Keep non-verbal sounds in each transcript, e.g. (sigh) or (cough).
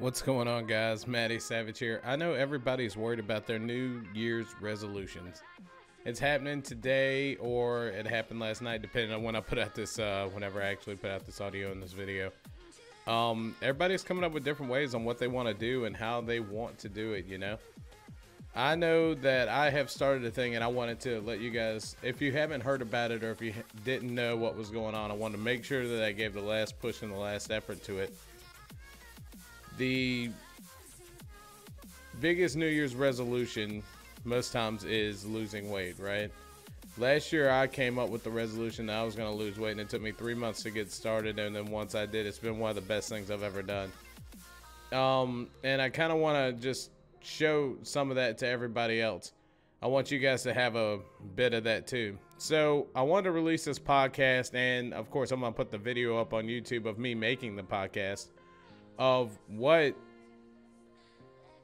What's going on, guys? Matty Savage here. I know everybody's worried about their New Year's resolutions. It's happening today, or it happened last night, depending on when I put out this, uh, whenever I actually put out this audio in this video. Um, everybody's coming up with different ways on what they want to do and how they want to do it, you know? I know that I have started a thing and I wanted to let you guys, if you haven't heard about it or if you didn't know what was going on, I wanted to make sure that I gave the last push and the last effort to it the biggest New Year's resolution most times is losing weight, right? Last year I came up with the resolution that I was going to lose weight and it took me three months to get started and then once I did it's been one of the best things I've ever done. Um, and I kind of want to just show some of that to everybody else. I want you guys to have a bit of that too. So I wanted to release this podcast and of course I'm going to put the video up on YouTube of me making the podcast of what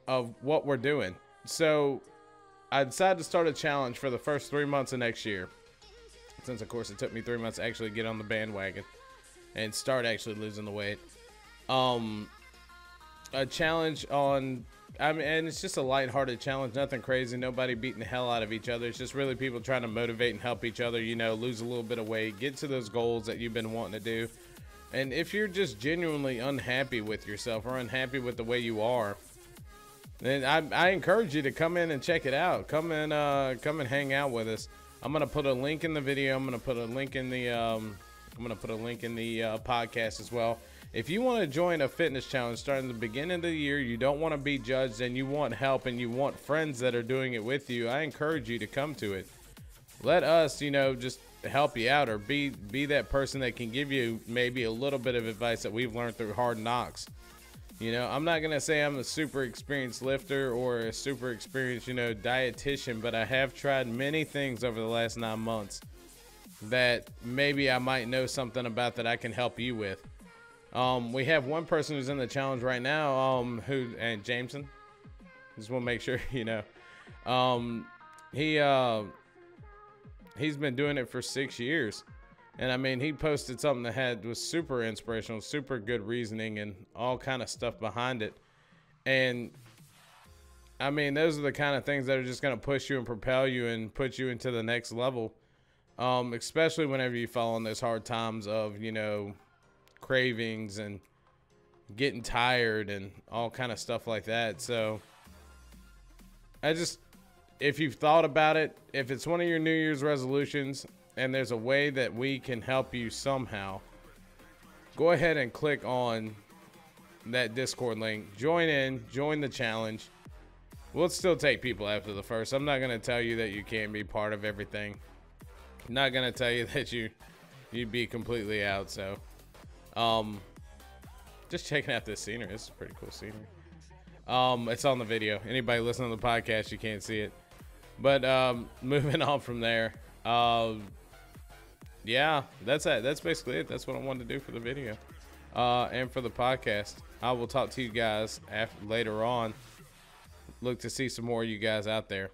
of what we're doing. So I decided to start a challenge for the first three months of next year. Since of course it took me three months to actually get on the bandwagon and start actually losing the weight. Um a challenge on I mean and it's just a light-hearted challenge, nothing crazy, nobody beating the hell out of each other. It's just really people trying to motivate and help each other, you know, lose a little bit of weight, get to those goals that you've been wanting to do. And if you're just genuinely unhappy with yourself or unhappy with the way you are, then I, I encourage you to come in and check it out. Come and uh, come and hang out with us. I'm gonna put a link in the video. I'm gonna put a link in the um, I'm gonna put a link in the uh, podcast as well. If you want to join a fitness challenge starting the beginning of the year, you don't want to be judged and you want help and you want friends that are doing it with you, I encourage you to come to it. Let us, you know, just help you out or be be that person that can give you maybe a little bit of advice that we've learned through hard knocks. You know, I'm not gonna say I'm a super experienced lifter or a super experienced, you know, dietitian, but I have tried many things over the last nine months that maybe I might know something about that I can help you with. Um, we have one person who's in the challenge right now, um, who and Jameson. Just want to make sure (laughs) you know. Um, he uh, he's been doing it for six years. And I mean, he posted something that had was super inspirational, super good reasoning, and all kind of stuff behind it. And I mean, those are the kind of things that are just going to push you and propel you and put you into the next level. Um, especially whenever you fall in those hard times of you know cravings and getting tired and all kind of stuff like that. So I just if you've thought about it, if it's one of your New Year's resolutions and there's a way that we can help you somehow, go ahead and click on that Discord link. Join in, join the challenge. We'll still take people after the first. I'm not going to tell you that you can't be part of everything. I'm not going to tell you (laughs) that you you'd be completely out, so um just checking out this scenery. This is pretty cool scenery. Um, it's on the video. Anybody listening to the podcast, you can't see it. But um, (laughs) moving on from there, uh, yeah, that's it. That's basically it. That's what I wanted to do for the video uh, and for the podcast. I will talk to you guys after later on. Look to see some more of you guys out there.